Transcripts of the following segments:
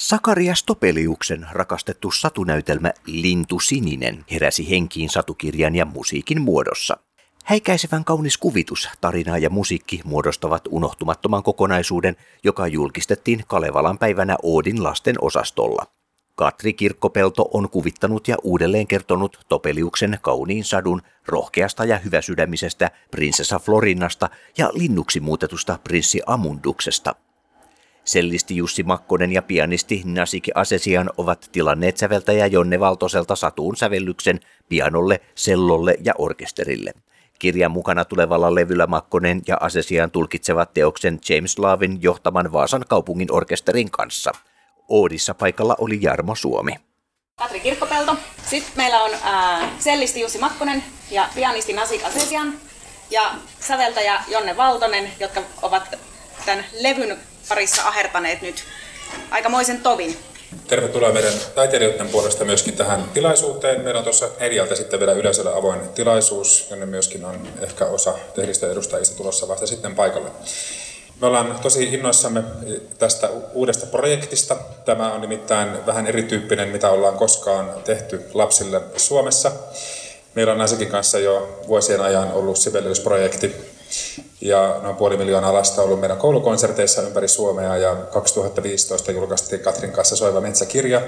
Sakarias Topeliuksen rakastettu satunäytelmä Lintu Sininen heräsi henkiin satukirjan ja musiikin muodossa. Häikäisevän kaunis kuvitus, tarina ja musiikki muodostavat unohtumattoman kokonaisuuden, joka julkistettiin Kalevalan päivänä Oodin lasten osastolla. Katri Kirkkopelto on kuvittanut ja uudelleen kertonut Topeliuksen kauniin sadun rohkeasta ja hyväsydämisestä prinsessa Florinnasta ja linnuksi muutetusta prinssi Amunduksesta – Sellisti Jussi Makkonen ja pianisti Nasiki Asesian ovat tilanneet säveltäjä Jonne Valtoselta satuun sävellyksen pianolle, sellolle ja orkesterille. Kirjan mukana tulevalla levyllä Makkonen ja Asesian tulkitsevat teoksen James Lavin johtaman Vaasan kaupungin orkesterin kanssa. Oodissa paikalla oli Jarmo Suomi. Katri Kirkkopelto. Sitten meillä on äh, sellisti Jussi Makkonen ja pianisti Nasik Asesian ja säveltäjä Jonne Valtonen, jotka ovat tämän levyn parissa ahertaneet nyt aikamoisen tovin. Tervetuloa meidän taiteilijoiden puolesta myöskin tähän tilaisuuteen. Meillä on tuossa neljältä sitten vielä yleisölle avoin tilaisuus, jonne myöskin on ehkä osa tehdistä edustajista tulossa vasta sitten paikalle. Me ollaan tosi innoissamme tästä uudesta projektista. Tämä on nimittäin vähän erityyppinen, mitä ollaan koskaan tehty lapsille Suomessa. Meillä on Näsekin kanssa jo vuosien ajan ollut sivellysprojekti, ja noin puoli miljoonaa lasta on ollut meidän koulukonserteissa ympäri Suomea ja 2015 julkaistiin Katrin kanssa Soiva metsäkirja,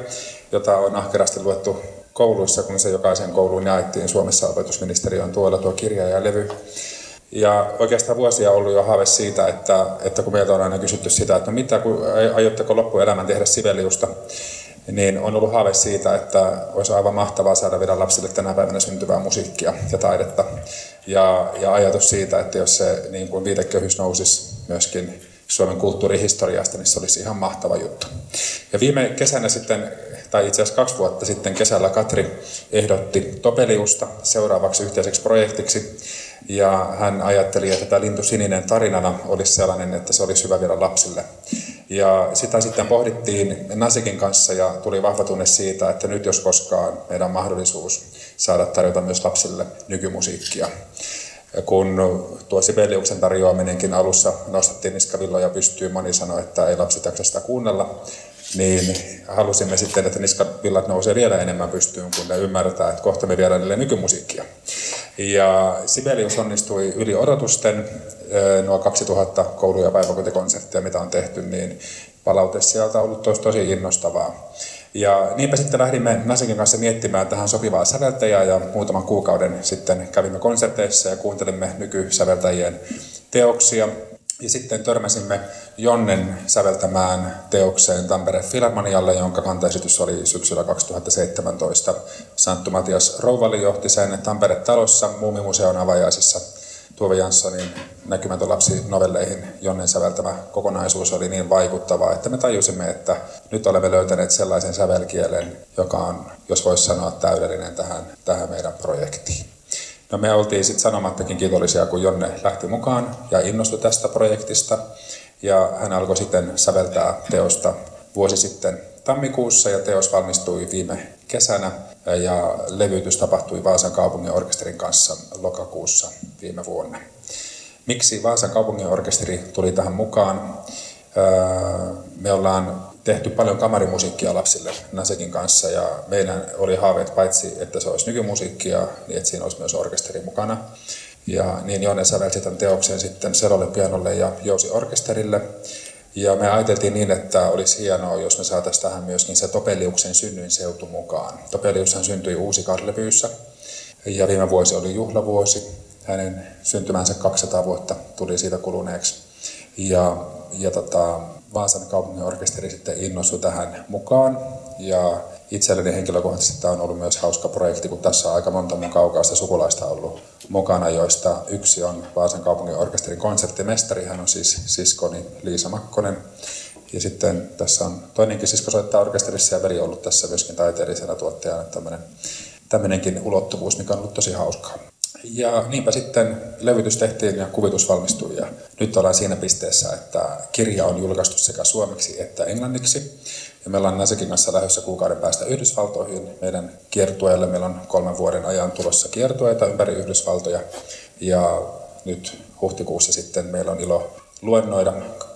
jota on ahkerasti luettu kouluissa, kun se jokaisen kouluun jaettiin Suomessa opetusministeriön tuolla tuo kirja ja levy. Ja oikeastaan vuosia on ollut jo haave siitä, että, että kun meiltä on aina kysytty sitä, että no mitä, kun aiotteko loppuelämän tehdä Sibeliusta, niin on ollut haave siitä, että olisi aivan mahtavaa saada vielä lapsille tänä päivänä syntyvää musiikkia ja taidetta. Ja, ja ajatus siitä, että jos se niin kuin viitekehys nousisi myöskin Suomen kulttuurihistoriasta, niin se olisi ihan mahtava juttu. Ja viime kesänä sitten, tai itse asiassa kaksi vuotta sitten kesällä Katri ehdotti Topeliusta seuraavaksi yhteiseksi projektiksi. Ja hän ajatteli, että tämä Lintu Sininen tarinana olisi sellainen, että se olisi hyvä vielä lapsille. Ja sitä sitten pohdittiin Nasikin kanssa ja tuli vahva tunne siitä, että nyt jos koskaan meidän on mahdollisuus saada tarjota myös lapsille nykymusiikkia. Kun tuo Sibeliuksen tarjoaminenkin alussa nostettiin niskavilloja pystyyn, moni sanoi, että ei lapset jaksa sitä kuunnella, niin halusimme sitten, että niskavillat nousee vielä enemmän pystyyn, kun ne ymmärtää, että kohta me viedään niille nykymusiikkia. Ja Sibelius onnistui yli odotusten. Nuo 2000 koulu- ja päiväkotikonserttia, mitä on tehty, niin palaute sieltä on ollut tosi, tosi innostavaa. Ja niinpä sitten lähdimme Nasikin kanssa miettimään tähän sopivaa säveltäjää ja muutaman kuukauden sitten kävimme konserteissa ja kuuntelimme nykysäveltäjien teoksia. Ja sitten törmäsimme Jonnen säveltämään teokseen Tampere Filharmonialle, jonka kantaesitys oli syksyllä 2017. Santtu Matias Rouvali johti sen Tampere-talossa Muumimuseon avajaisissa Tuove Janssonin näkymätön lapsi novelleihin Jonnen säveltämä kokonaisuus oli niin vaikuttava, että me tajusimme, että nyt olemme löytäneet sellaisen sävelkielen, joka on, jos voisi sanoa, täydellinen tähän, tähän meidän projektiin. No me oltiin sitten sanomattakin kiitollisia, kun Jonne lähti mukaan ja innostui tästä projektista. Ja hän alkoi sitten säveltää teosta vuosi sitten tammikuussa ja teos valmistui viime kesänä ja levytys tapahtui Vaasan kaupungin orkesterin kanssa lokakuussa viime vuonna. Miksi Vaasan kaupungin orkesteri tuli tähän mukaan? Me ollaan tehty paljon kamarimusiikkia lapsille Nasekin kanssa ja meidän oli haaveet paitsi, että se olisi nykymusiikkia, niin että siinä olisi myös orkesteri mukana. Ja niin Jonne sävelsi tämän teoksen sitten selolle, pianolle ja jousi orkesterille. Ja me ajateltiin niin, että olisi hienoa, jos me saataisiin tähän myöskin se Topeliuksen synnyin seutu mukaan. Topeliushan syntyi uusi Karlevyyssä ja viime vuosi oli juhlavuosi. Hänen syntymänsä 200 vuotta tuli siitä kuluneeksi. Ja, ja tota, Vaasan kaupungin orkesteri sitten innostui tähän mukaan. Ja itselleni henkilökohtaisesti tämä on ollut myös hauska projekti, kun tässä on aika monta mun kaukaista sukulaista ollut mukana, joista yksi on Vaasan kaupungin orkesterin konserttimestari. Hän on siis siskoni Liisa Makkonen. Ja sitten tässä on toinenkin sisko soittaa orkesterissa ja veli ollut tässä myöskin taiteellisena tuottajana. Tämmöinen, tämmöinenkin ulottuvuus, mikä on ollut tosi hauskaa. Ja niinpä sitten levytys tehtiin ja kuvitus valmistui ja nyt ollaan siinä pisteessä, että kirja on julkaistu sekä suomeksi että englanniksi. Ja me ollaan Nasekin kanssa lähdössä kuukauden päästä Yhdysvaltoihin meidän kiertueelle. Meillä on kolmen vuoden ajan tulossa kiertueita ympäri Yhdysvaltoja. Ja nyt huhtikuussa sitten meillä on ilo luennoida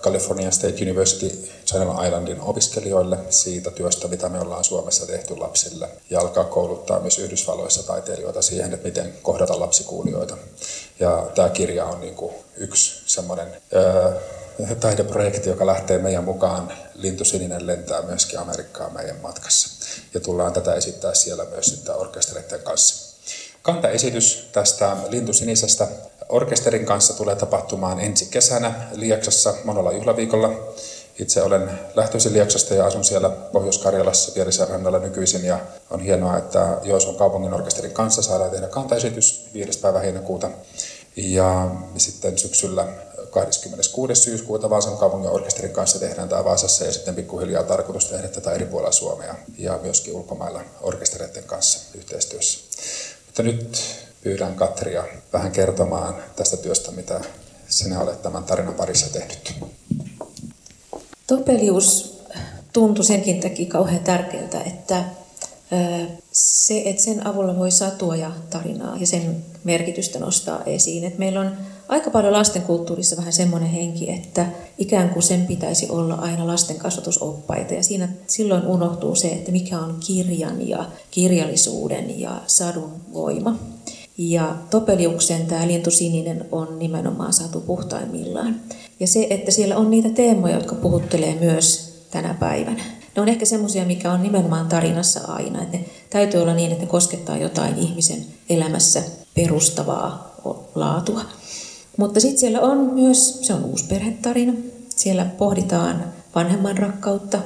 California State University Channel Islandin opiskelijoille siitä työstä, mitä me ollaan Suomessa tehty lapsille, ja alkaa kouluttaa myös Yhdysvalloissa taiteilijoita siihen, että miten kohdata lapsikuulijoita. Ja tämä kirja on niin kuin yksi semmoinen taideprojekti, joka lähtee meidän mukaan. Lintusininen lentää myöskin Amerikkaan meidän matkassa. Ja tullaan tätä esittää siellä myös sitten orkestereiden kanssa. Kantaesitys tästä Lintusinisestä orkesterin kanssa tulee tapahtumaan ensi kesänä Lieksassa monella juhlaviikolla. Itse olen lähtöisin Lieksasta ja asun siellä Pohjois-Karjalassa Pielisen rannalla nykyisin ja on hienoa, että Jooson kaupungin orkesterin kanssa saadaan tehdä kantaesitys 5. päivä heinäkuuta. Ja sitten syksyllä 26. syyskuuta Vaasan kaupungin orkesterin kanssa tehdään tämä Vaasassa ja sitten pikkuhiljaa tarkoitus tehdä tätä eri puolilla Suomea ja myöskin ulkomailla orkestereiden kanssa yhteistyössä. Mutta nyt pyydän Katria vähän kertomaan tästä työstä, mitä sinä olet tämän tarinan parissa tehnyt. Topelius tuntui senkin takia kauhean tärkeältä, että se, että sen avulla voi satua ja tarinaa ja sen merkitystä nostaa esiin. Että meillä on aika paljon lastenkulttuurissa vähän semmoinen henki, että ikään kuin sen pitäisi olla aina lasten kasvatusoppaita. Ja siinä silloin unohtuu se, että mikä on kirjan ja kirjallisuuden ja sadun voima. Ja Topeliuksen tämä lintusininen on nimenomaan saatu puhtaimmillaan. Ja se, että siellä on niitä teemoja, jotka puhuttelee myös tänä päivänä. Ne on ehkä semmoisia, mikä on nimenomaan tarinassa aina. Että ne täytyy olla niin, että ne koskettaa jotain ihmisen elämässä perustavaa laatua. Mutta sitten siellä on myös, se on uusperhetarina. Siellä pohditaan vanhemman rakkautta,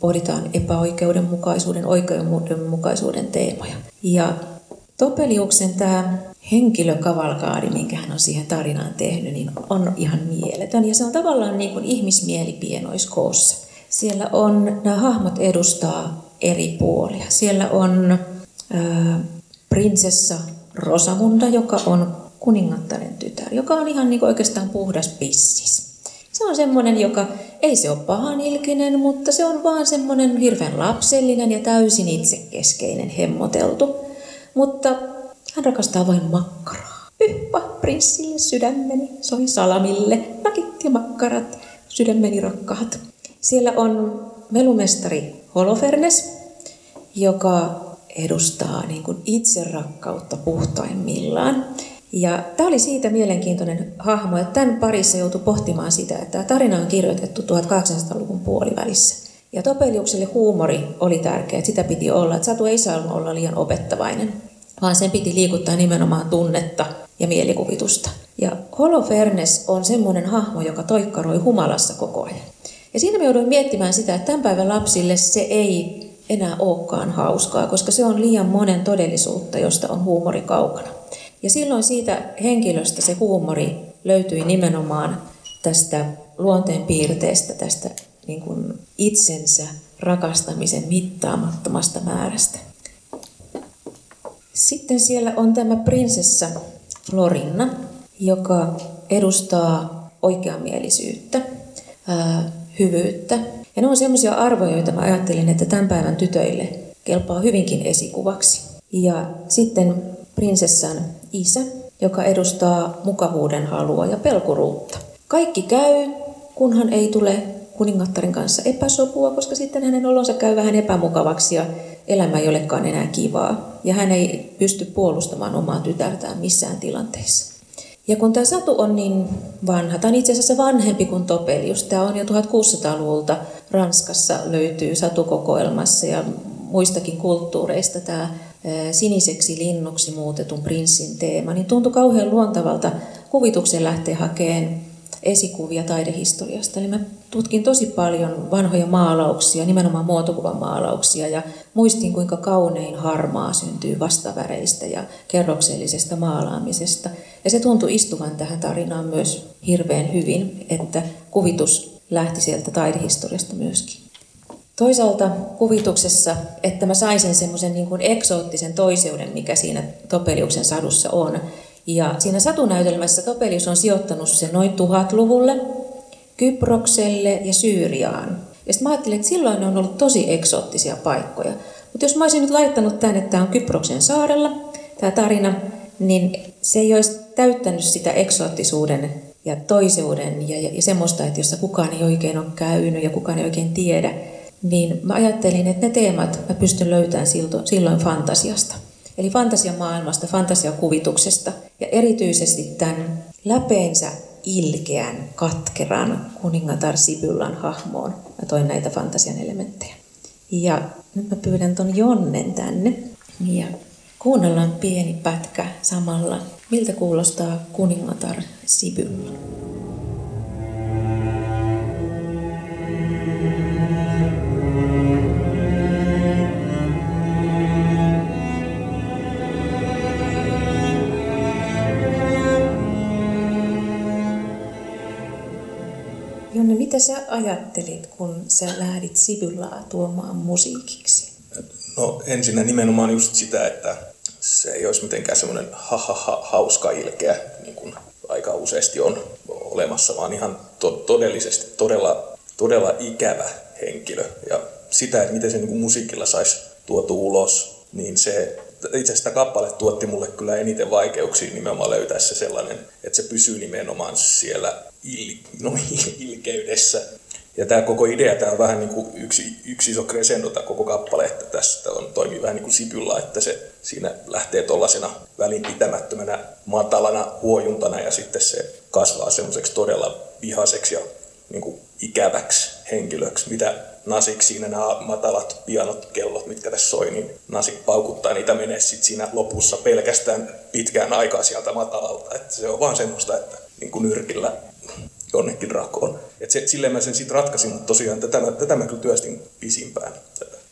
pohditaan epäoikeudenmukaisuuden, oikeudenmukaisuuden teemoja. Ja Topeliuksen tämä henkilökavalkaadi, minkä hän on siihen tarinaan tehnyt, niin on ihan mieletön. Ja se on tavallaan niin kuin ihmismieli pienoiskoossa. Siellä on, nämä hahmot edustaa eri puolia. Siellä on äh, prinsessa Rosamunda, joka on kuningattaren tytär, joka on ihan niin kuin oikeastaan puhdas pissis. Se on semmoinen, joka ei se ole pahanilkinen, mutta se on vaan semmoinen hirveän lapsellinen ja täysin itsekeskeinen hemmoteltu. Mutta hän rakastaa vain makkaraa. Pyhpa prinssille sydämeni, soi salamille, nakit ja makkarat, sydämeni rakkaat. Siellä on melumestari Holofernes, joka edustaa niin kuin itserakkautta puhtaimmillaan. Ja tämä oli siitä mielenkiintoinen hahmo, että tämän parissa joutui pohtimaan sitä, että tämä tarina on kirjoitettu 1800-luvun puolivälissä. Ja Topeliukselle huumori oli tärkeä, että sitä piti olla, että Satu ei saa olla liian opettavainen, vaan sen piti liikuttaa nimenomaan tunnetta ja mielikuvitusta. Ja Holofernes on semmoinen hahmo, joka toikkaroi humalassa koko ajan. Ja siinä me jouduin miettimään sitä, että tämän päivän lapsille se ei enää olekaan hauskaa, koska se on liian monen todellisuutta, josta on huumori kaukana. Ja silloin siitä henkilöstä se huumori löytyi nimenomaan tästä luonteen piirteestä, tästä niin kuin itsensä rakastamisen mittaamattomasta määrästä. Sitten siellä on tämä prinsessa Florinna, joka edustaa oikeamielisyyttä, ää, hyvyyttä. Ja ne on sellaisia arvoja, joita mä ajattelin, että tämän päivän tytöille kelpaa hyvinkin esikuvaksi. Ja sitten prinsessan isä, joka edustaa mukavuuden halua ja pelkuruutta. Kaikki käy, kunhan ei tule kuningattaren kanssa epäsopua, koska sitten hänen olonsa käy vähän epämukavaksi ja elämä ei olekaan enää kivaa. Ja hän ei pysty puolustamaan omaa tytärtään missään tilanteessa. Ja kun tämä Satu on niin vanha, on itse asiassa vanhempi kuin Topelius. Tämä on jo 1600-luvulta Ranskassa löytyy Satukokoelmassa ja muistakin kulttuureista tämä siniseksi linnuksi muutetun prinssin teema, niin tuntui kauhean luontavalta kuvituksen lähteä hakemaan esikuvia taidehistoriasta. Eli mä tutkin tosi paljon vanhoja maalauksia, nimenomaan muotokuvan maalauksia, ja muistin kuinka kaunein harmaa syntyy vastaväreistä ja kerroksellisesta maalaamisesta. Ja se tuntui istuvan tähän tarinaan myös hirveän hyvin, että kuvitus lähti sieltä taidehistoriasta myöskin. Toisaalta kuvituksessa, että mä sain sen semmoisen niin kuin eksoottisen toiseuden, mikä siinä Topeliuksen sadussa on, ja siinä satunäytelmässä Topelius on sijoittanut sen noin tuhatluvulle, Kyprokselle ja Syyriaan. Ja sitten mä ajattelin, että silloin ne on ollut tosi eksoottisia paikkoja. Mutta jos mä olisin nyt laittanut tämän, että tämä on Kyproksen saarella, tämä tarina, niin se ei olisi täyttänyt sitä eksoottisuuden ja toiseuden ja, ja, ja semmoista, että jossa kukaan ei oikein ole käynyt ja kukaan ei oikein tiedä, niin mä ajattelin, että ne teemat mä pystyn löytämään silloin fantasiasta. Eli fantasiamaailmasta, fantasiakuvituksesta ja erityisesti tämän läpeensä ilkeän, katkeran kuningatar Sibyllan hahmoon. Mä toin näitä fantasian elementtejä. Ja nyt mä pyydän ton Jonnen tänne. Ja kuunnellaan pieni pätkä samalla, miltä kuulostaa kuningatar Sibylla. Sä ajattelit, kun sä lähdit Sibyllaa tuomaan musiikiksi? No ensinnä nimenomaan just sitä, että se ei olisi mitenkään semmoinen ha, ha, ha, hauska ilkeä, niin kuin aika useasti on olemassa, vaan ihan to- todellisesti todella, todella ikävä henkilö. Ja sitä, että miten se niin musiikilla saisi tuotu ulos, niin se itse asiassa kappale tuotti mulle kyllä eniten vaikeuksia nimenomaan löytää se sellainen, että se pysyy nimenomaan siellä il, no, ilkeydessä. Ja tämä koko idea, tämä on vähän niin kuin yksi, yksi iso crescendo tämä koko kappale, että tästä on, toimii vähän niin kuin sipyllä, että se siinä lähtee tuollaisena välinpitämättömänä matalana huojuntana ja sitten se kasvaa semmoiseksi todella vihaseksi ja niin kuin ikäväksi henkilöksi, mitä Nasik siinä nämä matalat pianot kellot, mitkä tässä soi, niin Nasik paukuttaa niitä menee sitten siinä lopussa pelkästään pitkään aikaa sieltä matalalta. Että se on vaan semmoista, että niin kuin nyrkillä jonnekin rakoon. Et se, silleen mä sen sitten ratkaisin, mutta tosiaan tätä, tätä mä kyllä työstin pisimpään.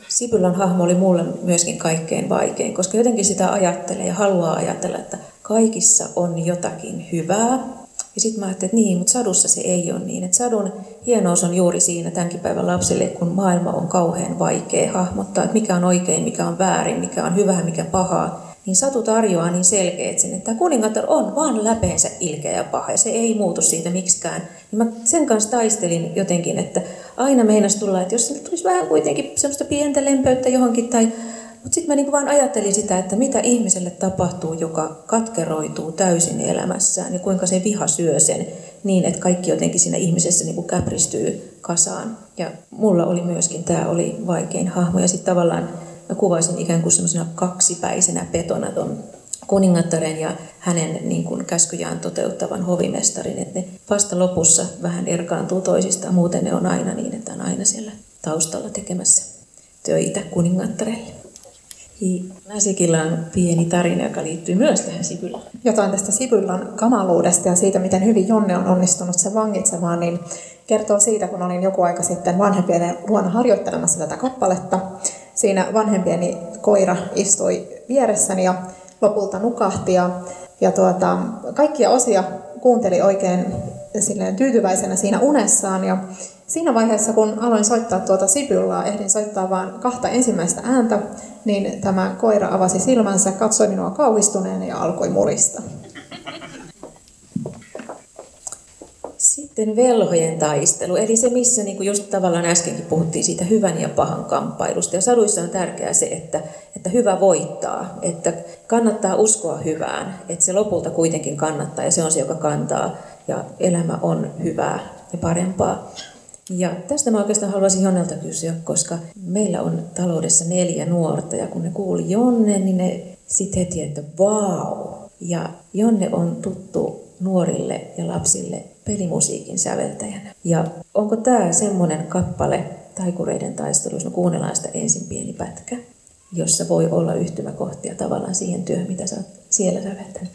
Sipylän hahmo oli mulle myöskin kaikkein vaikein, koska jotenkin sitä ajattelee ja haluaa ajatella, että kaikissa on jotakin hyvää. Ja sitten mä ajattelin, että niin, mutta sadussa se ei ole niin. Että sadun hienous on juuri siinä tämänkin päivän lapsille, kun maailma on kauhean vaikea hahmottaa, että mikä on oikein, mikä on väärin, mikä on hyvää, mikä pahaa niin Satu tarjoaa niin selkeät sen, että kuningatar on vaan läpeensä ilkeä ja paha ja se ei muutu siitä miksikään. Mä sen kanssa taistelin jotenkin, että aina meinas tulla, että jos tulisi vähän kuitenkin semmoista pientä lempeyttä johonkin tai mutta sitten mä niinku vaan ajattelin sitä, että mitä ihmiselle tapahtuu, joka katkeroituu täysin elämässään ja kuinka se viha syö sen niin, että kaikki jotenkin siinä ihmisessä niinku käpristyy kasaan. Ja mulla oli myöskin, tämä oli vaikein hahmo ja sitten tavallaan mä kuvasin ikään kuin semmoisena kaksipäisenä petona ton kuningattaren ja hänen niin kuin käskyjään toteuttavan hovimestarin, että ne vasta lopussa vähän erkaantuu toisistaan, muuten ne on aina niin, että on aina siellä taustalla tekemässä töitä kuningattarelle. Nasikilla on pieni tarina, joka liittyy myös tähän Sibyllaan. Jotain tästä Sibyllan kamaluudesta ja siitä, miten hyvin Jonne on onnistunut sen vangitsemaan, niin kertoo siitä, kun olin joku aika sitten vanhempien luona harjoittelemassa tätä kappaletta. Siinä vanhempieni koira istui vieressäni ja lopulta nukahti ja, ja tuota, kaikkia osia kuunteli oikein tyytyväisenä siinä unessaan ja siinä vaiheessa, kun aloin soittaa tuota Sibyllaa, ehdin soittaa vain kahta ensimmäistä ääntä, niin tämä koira avasi silmänsä, katsoi minua kauhistuneena ja alkoi murista. Sitten velhojen taistelu, eli se missä niin kuin just tavallaan äskenkin puhuttiin siitä hyvän ja pahan kamppailusta. Ja saduissa on tärkeää se, että, että hyvä voittaa, että kannattaa uskoa hyvään, että se lopulta kuitenkin kannattaa ja se on se, joka kantaa ja elämä on hyvää ja parempaa. Ja tästä mä oikeastaan haluaisin Jonnelta kysyä, koska meillä on taloudessa neljä nuorta ja kun ne kuuli Jonne, niin ne sitten heti, että vau. Ja Jonne on tuttu nuorille ja lapsille pelimusiikin säveltäjänä. Ja onko tämä semmoinen kappale taikureiden taistelu, jos me kuunnellaan sitä ensin pieni pätkä, jossa voi olla yhtymäkohtia tavallaan siihen työhön, mitä sä oot siellä säveltänyt?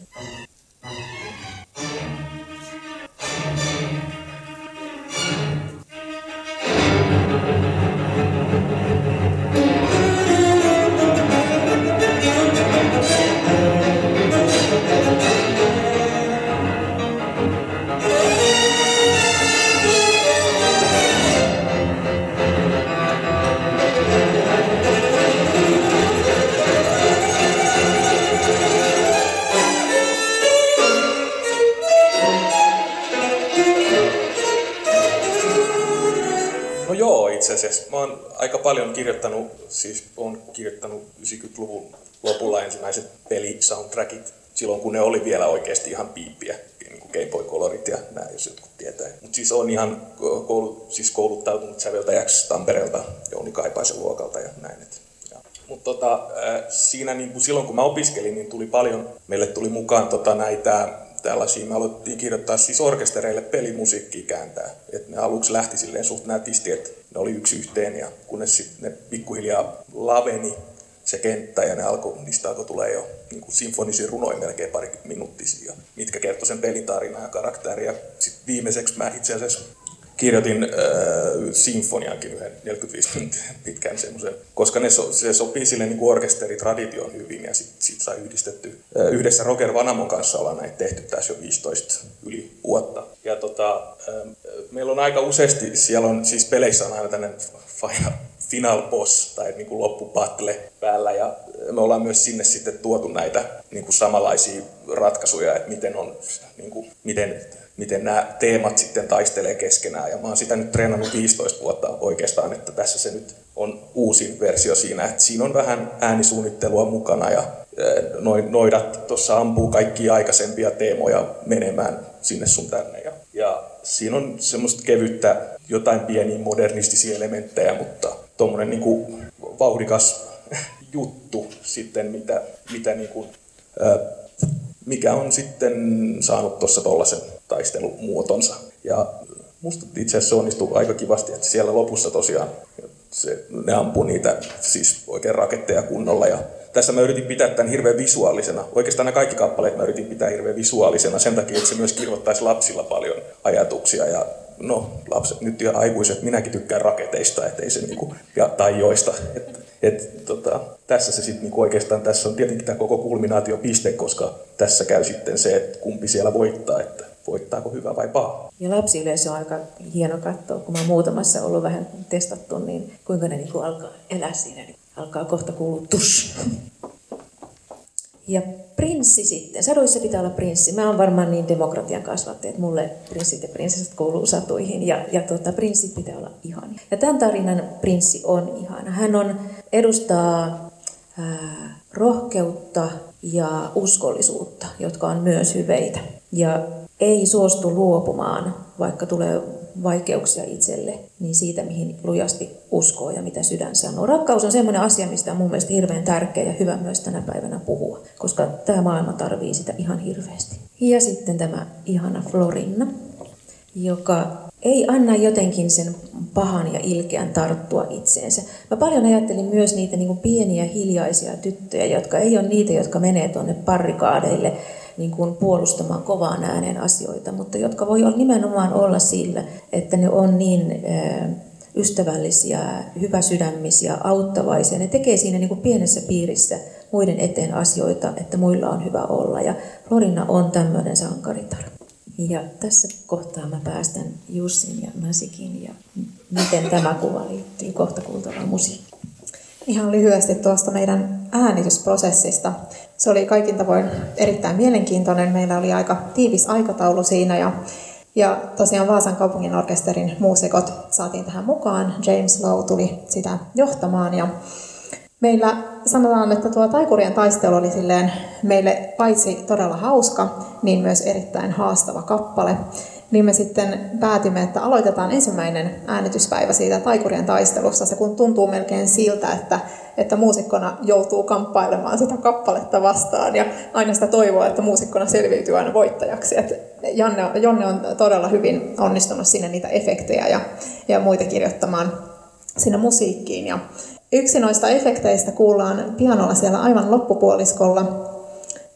Kirjoittanut, siis olen kirjoittanut 90-luvun lopulla ensimmäiset pelisoundtrackit silloin kun ne oli vielä oikeasti ihan piippiä, niin kuin Game Boy Colorit ja nämä, jos jotkut tietää. Mutta siis on ihan koulu, siis kouluttautunut säveltäjäksi Tampereelta, Jouni Kaipaisen luokalta ja näin. Et, tota, siinä niin kuin silloin kun mä opiskelin, niin tuli paljon, meille tuli mukaan tota näitä tällaisia, me aloitettiin kirjoittaa siis orkestereille pelimusiikkia kääntää. Et ne aluksi lähti silleen suht nätisti, että ne oli yksi yhteen ja kunnes sitten ne pikkuhiljaa laveni se kenttä ja ne alkoi, niistä alkoi tulee jo niin kuin sinfonisia runoja melkein pari minuuttisia, mitkä kertoi sen pelin tarinaa ja karakteria. Sitten viimeiseksi mä itse asiassa kirjoitin äh, sinfoniankin yhden 45 tuntia pitkään semmoisen, koska ne so, se sopii sille niin orkesteritraditioon hyvin ja sitten sit sai yhdistetty. Äh, yhdessä Roger Vanamon kanssa ollaan näitä tehty tässä jo 15 yli vuotta. Ja tota, äh, meillä on aika useasti, siellä on siis peleissä on aina tämmöinen final, final boss tai niin kuin loppupatle päällä ja me ollaan myös sinne sitten tuotu näitä niin kuin samanlaisia ratkaisuja, että miten on niin kuin, miten miten nämä teemat sitten taistelee keskenään. Ja mä oon sitä nyt treenannut 15 vuotta oikeastaan, että tässä se nyt on uusin versio siinä, että siinä on vähän äänisuunnittelua mukana ja noin, noidat tuossa ampuu kaikki aikaisempia teemoja menemään sinne sun tänne. Ja, ja siinä on semmoista kevyttä, jotain pieniä modernistisia elementtejä, mutta tuommoinen niin vauhdikas juttu sitten, mitä, mitä niin kuin, mikä on sitten saanut tuossa tuollaisen taistelumuotonsa. Ja musta itse asiassa se onnistui aika kivasti, että siellä lopussa tosiaan se, ne ampuu niitä siis oikein raketteja kunnolla. Ja tässä mä yritin pitää tämän hirveän visuaalisena. Oikeastaan nämä kaikki kappaleet mä yritin pitää hirveän visuaalisena sen takia, että se myös kirjoittaisi lapsilla paljon ajatuksia. Ja no, lapset nyt ja aikuiset, minäkin tykkään raketeista, ettei se niinku, ja, tai joista. Et, et, tota, tässä se sitten niinku oikeastaan, tässä on tietenkin tämä koko kulminaatiopiste, koska tässä käy sitten se, että kumpi siellä voittaa, että voittaako hyvä vai paha. Ja lapsiyleisö on aika hieno katsoa, kun mä oon muutamassa ollut vähän testattu, niin kuinka ne niinku alkaa elää siinä, niin alkaa kohta kuulua tush. Ja prinssi sitten. Sadoissa pitää olla prinssi. Mä oon varmaan niin demokratian kasvattaja, että mulle prinssit ja prinsessat kuuluu satuihin. Ja, ja tuota, prinssi pitää olla ihani. Ja tämän tarinan prinssi on ihana. Hän on, edustaa ää, rohkeutta ja uskollisuutta, jotka on myös hyveitä. Ja ei suostu luopumaan, vaikka tulee vaikeuksia itselle, niin siitä, mihin lujasti uskoo ja mitä sydän sanoo. Rakkaus on sellainen asia, mistä on mun mielestä hirveän tärkeä ja hyvä myös tänä päivänä puhua, koska tämä maailma tarvii sitä ihan hirveästi. Ja sitten tämä ihana Florinna, joka ei anna jotenkin sen pahan ja ilkeän tarttua itseensä. Mä paljon ajattelin myös niitä niin pieniä hiljaisia tyttöjä, jotka ei ole niitä, jotka menee tuonne parrikaadeille niin kuin puolustamaan kovaan ääneen asioita, mutta jotka voi olla nimenomaan olla sillä, että ne on niin ystävällisiä, hyväsydämisiä, auttavaisia. Ne tekee siinä niin kuin pienessä piirissä muiden eteen asioita, että muilla on hyvä olla. Ja Florina on tämmöinen sankaritar. Ja tässä kohtaa mä päästän Jussin ja Nasikin ja miten tämä kuva liittyy kohta kuultavaan musiikkiin. Ihan lyhyesti tuosta meidän äänitysprosessista. Se oli kaikin tavoin erittäin mielenkiintoinen. Meillä oli aika tiivis aikataulu siinä ja, ja tosiaan Vaasan kaupungin orkesterin muusikot saatiin tähän mukaan. James Lowe tuli sitä johtamaan ja meillä sanotaan, että tuo taikurien taistelu oli silleen meille paitsi todella hauska, niin myös erittäin haastava kappale niin me sitten päätimme, että aloitetaan ensimmäinen äänityspäivä siitä taikurien taistelusta. Se kun tuntuu melkein siltä, että, että muusikkona joutuu kamppailemaan sitä kappaletta vastaan ja aina sitä toivoa, että muusikkona selviytyy aina voittajaksi. Et Janne, Jonne on todella hyvin onnistunut sinne niitä efektejä ja, ja muita kirjoittamaan sinne musiikkiin. Ja yksi noista efekteistä kuullaan pianolla siellä aivan loppupuoliskolla.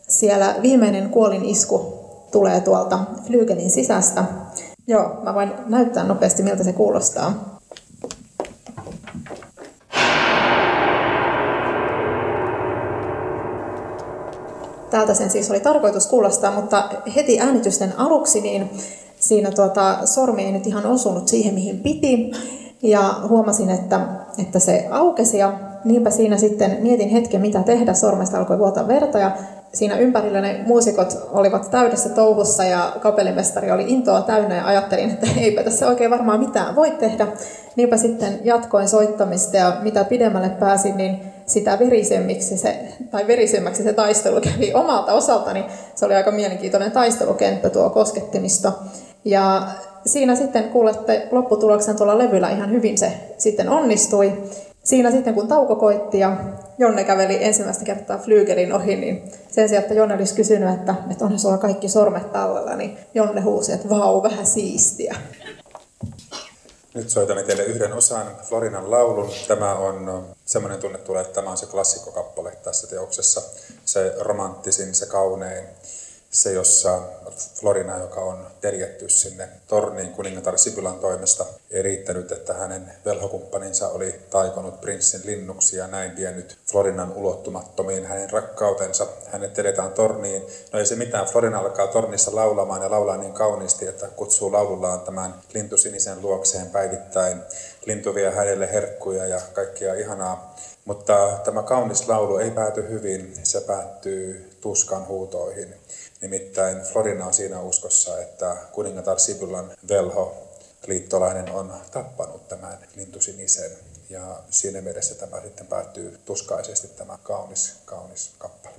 Siellä viimeinen kuolin isku tulee tuolta flyygelin sisästä. Joo, mä voin näyttää nopeasti, miltä se kuulostaa. Täältä sen siis oli tarkoitus kuulostaa, mutta heti äänitysten aluksi niin siinä tuota, sormi ei nyt ihan osunut siihen, mihin piti. Ja huomasin, että, että se aukesi ja niinpä siinä sitten mietin hetken, mitä tehdä. Sormesta alkoi vuota verta ja siinä ympärillä ne muusikot olivat täydessä touhussa ja kapellimestari oli intoa täynnä ja ajattelin, että eipä tässä oikein varmaan mitään voi tehdä. Niinpä sitten jatkoin soittamista ja mitä pidemmälle pääsin, niin sitä verisemmiksi se, tai verisemmäksi se taistelu kävi omalta osaltani. Se oli aika mielenkiintoinen taistelukenttä tuo koskettimista. Ja siinä sitten kuulette lopputuloksen tuolla levyllä ihan hyvin se sitten onnistui. Siinä sitten kun tauko koitti ja Jonne käveli ensimmäistä kertaa Flygelin ohi, niin sen sijaan, että Jonne olisi kysynyt, että, että onhan sulla kaikki sormet tallella, niin Jonne huusi, että vau, vähän siistiä. Nyt soitamme teille yhden osan Florinan laulun. Tämä on semmoinen tunne tulee, että tämä on se klassikkokappale tässä teoksessa. Se romanttisin, se kaunein se, jossa Florina, joka on terjetty sinne torniin kuningatar Sipulan toimesta, ei riittänyt, että hänen velhokumppaninsa oli taikonut prinssin linnuksi ja näin vienyt Florinan ulottumattomiin hänen rakkautensa. Hänet edetään torniin. No ei se mitään, Florina alkaa tornissa laulamaan ja laulaa niin kauniisti, että kutsuu laulullaan tämän lintusinisen luokseen päivittäin. Lintu vie hänelle herkkuja ja kaikkia ihanaa. Mutta tämä kaunis laulu ei pääty hyvin, se päättyy tuskan huutoihin. Nimittäin Florina on siinä uskossa, että kuningatar Sibulan velho liittolainen on tappanut tämän lintusinisen. Ja siinä mielessä tämä sitten päättyy tuskaisesti tämä kaunis, kaunis kappale.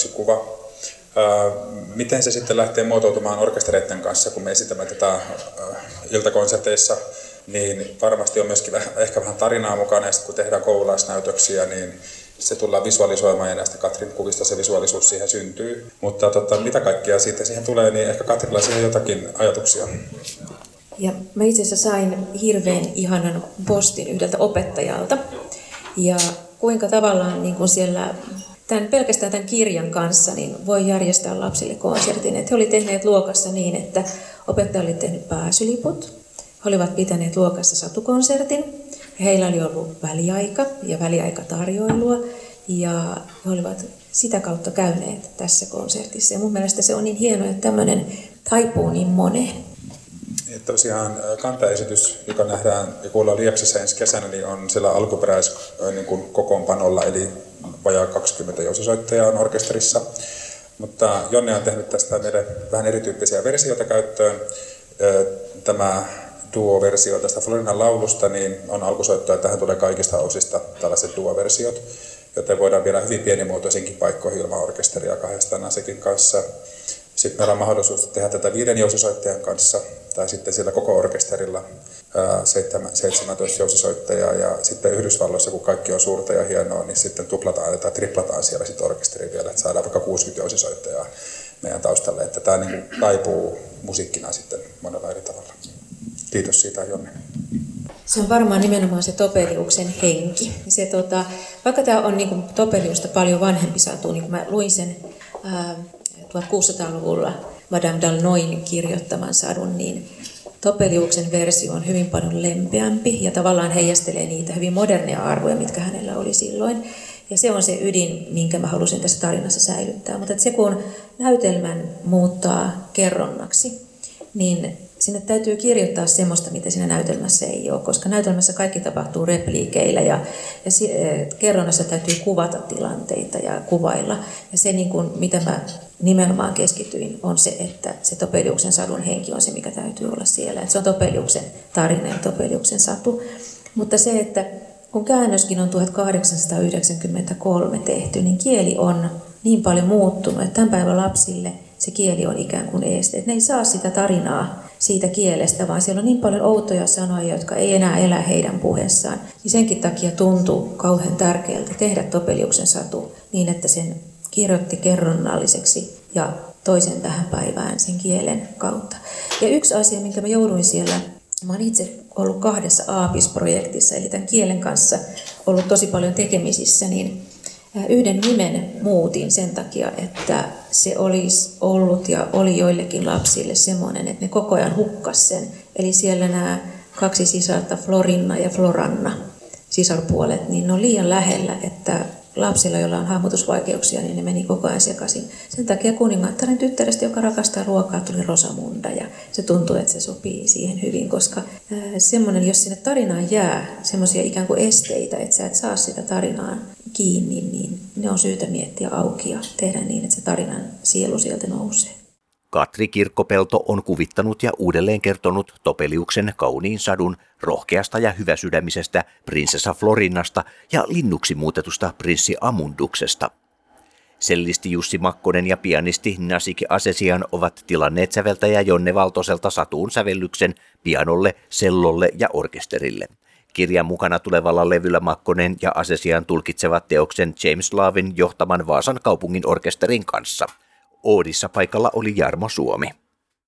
Yksi kuva. Miten se sitten lähtee muotoutumaan orkestereiden kanssa, kun me esitämme tätä iltakonserteissa, niin varmasti on myöskin ehkä vähän tarinaa mukana, ja sitten kun tehdään koululaisnäytöksiä, niin se tullaan visualisoimaan ja näistä Katrin kuvista se visuaalisuus siihen syntyy. Mutta tota, mitä kaikkea siitä siihen tulee, niin ehkä Katrilla siihen jotakin ajatuksia. Ja mä itse asiassa sain hirveän ihanan postin yhdeltä opettajalta. Ja kuinka tavallaan niin kuin siellä tämän, pelkästään tämän kirjan kanssa niin voi järjestää lapsille konsertin. Että he olivat tehneet luokassa niin, että opettaja oli tehnyt pääsyliput. He olivat pitäneet luokassa satukonsertin. Heillä oli ollut väliaika ja väliaikatarjoilua. Ja he olivat sitä kautta käyneet tässä konsertissa. Ja mun mielestä se on niin hienoa, että tämmöinen taipuu niin moneen. Tosiaan kantaesitys, joka nähdään ja kuullaan Lieksassa ensi kesänä, niin on siellä alkuperäis niin kokoonpanolla, eli vajaa 20 jousisoittajaa on orkesterissa. Mutta Jonne on tehnyt tästä meille vähän erityyppisiä versioita käyttöön. Tämä duo-versio tästä Florinan laulusta, niin on alkusoittoa, että tähän tulee kaikista osista tällaiset duo-versiot, joten voidaan vielä hyvin pienimuotoisinkin paikkoihin ilman orkesteria kahdestaan Nasekin kanssa. Sitten meillä on mahdollisuus tehdä tätä viiden jousisoittajan kanssa tai sitten sillä koko orkesterilla 17 jousisoittajaa ja sitten Yhdysvalloissa, kun kaikki on suurta ja hienoa, niin sitten tuplataan tai triplataan siellä sitten orkesteri vielä, että saadaan vaikka 60 jousisoittajaa meidän taustalle, että tämä niin taipuu musiikkina sitten monella eri tavalla. Kiitos siitä, Jonne. Se on varmaan nimenomaan se Topeliuksen henki. Se, tota, vaikka tämä on niin Topeliusta paljon vanhempi satu, niin kun mä luin sen 1600-luvulla Madame Dalnoin kirjoittaman sadun, niin Topeliuksen versio on hyvin paljon lempeämpi ja tavallaan heijastelee niitä hyvin moderneja arvoja, mitkä hänellä oli silloin. Ja se on se ydin, minkä mä halusin tässä tarinassa säilyttää. Mutta se kun näytelmän muuttaa kerronnaksi, niin sinne täytyy kirjoittaa semmoista, mitä siinä näytelmässä ei ole, koska näytelmässä kaikki tapahtuu repliikeillä ja, ja eh, kerronnassa täytyy kuvata tilanteita ja kuvailla. Ja se, niin kuin, mitä mä nimenomaan keskityin, on se, että se Topeliuksen sadun henki on se, mikä täytyy olla siellä. Että se on Topeliuksen tarina ja Topeliuksen satu. Mutta se, että kun käännöskin on 1893 tehty, niin kieli on niin paljon muuttunut, että tämän päivän lapsille se kieli on ikään kuin este. Että ne ei saa sitä tarinaa siitä kielestä, vaan siellä on niin paljon outoja sanoja, jotka ei enää elä heidän puheessaan. Niin senkin takia tuntuu kauhean tärkeältä tehdä Topeliuksen satu niin, että sen kirjoitti kerronnalliseksi ja toisen tähän päivään sen kielen kautta. Ja yksi asia, minkä mä jouduin siellä, mä olen itse ollut kahdessa AAPIS-projektissa, eli tämän kielen kanssa ollut tosi paljon tekemisissä, niin yhden nimen muutin sen takia, että se olisi ollut ja oli joillekin lapsille semmoinen, että ne koko ajan hukkas sen. Eli siellä nämä kaksi sisarta, Florinna ja Floranna, sisarpuolet, niin ne on liian lähellä, että lapsilla, joilla on hahmotusvaikeuksia, niin ne meni koko ajan sekaisin. Sen takia kuningattaren tyttärestä, joka rakastaa ruokaa, tuli Rosamunda ja se tuntuu, että se sopii siihen hyvin, koska semmoinen, jos sinne tarinaan jää semmoisia ikään kuin esteitä, että sä et saa sitä tarinaa kiinni, niin ne on syytä miettiä auki ja tehdä niin, että se tarinan sielu sieltä nousee. Katri Kirkkopelto on kuvittanut ja uudelleen kertonut Topeliuksen kauniin sadun rohkeasta ja hyväsydämisestä prinsessa Florinnasta ja linnuksi muutetusta prinssi Amunduksesta. Sellisti Jussi Makkonen ja pianisti Nasiki Asesian ovat tilanneet säveltäjä Jonne Valtoselta satuun sävellyksen pianolle, sellolle ja orkesterille. Kirjan mukana tulevalla levyllä Makkonen ja Asesian tulkitsevat teoksen James Lavin johtaman Vaasan kaupungin orkesterin kanssa – Oodissa paikalla oli Jarmo Suomi.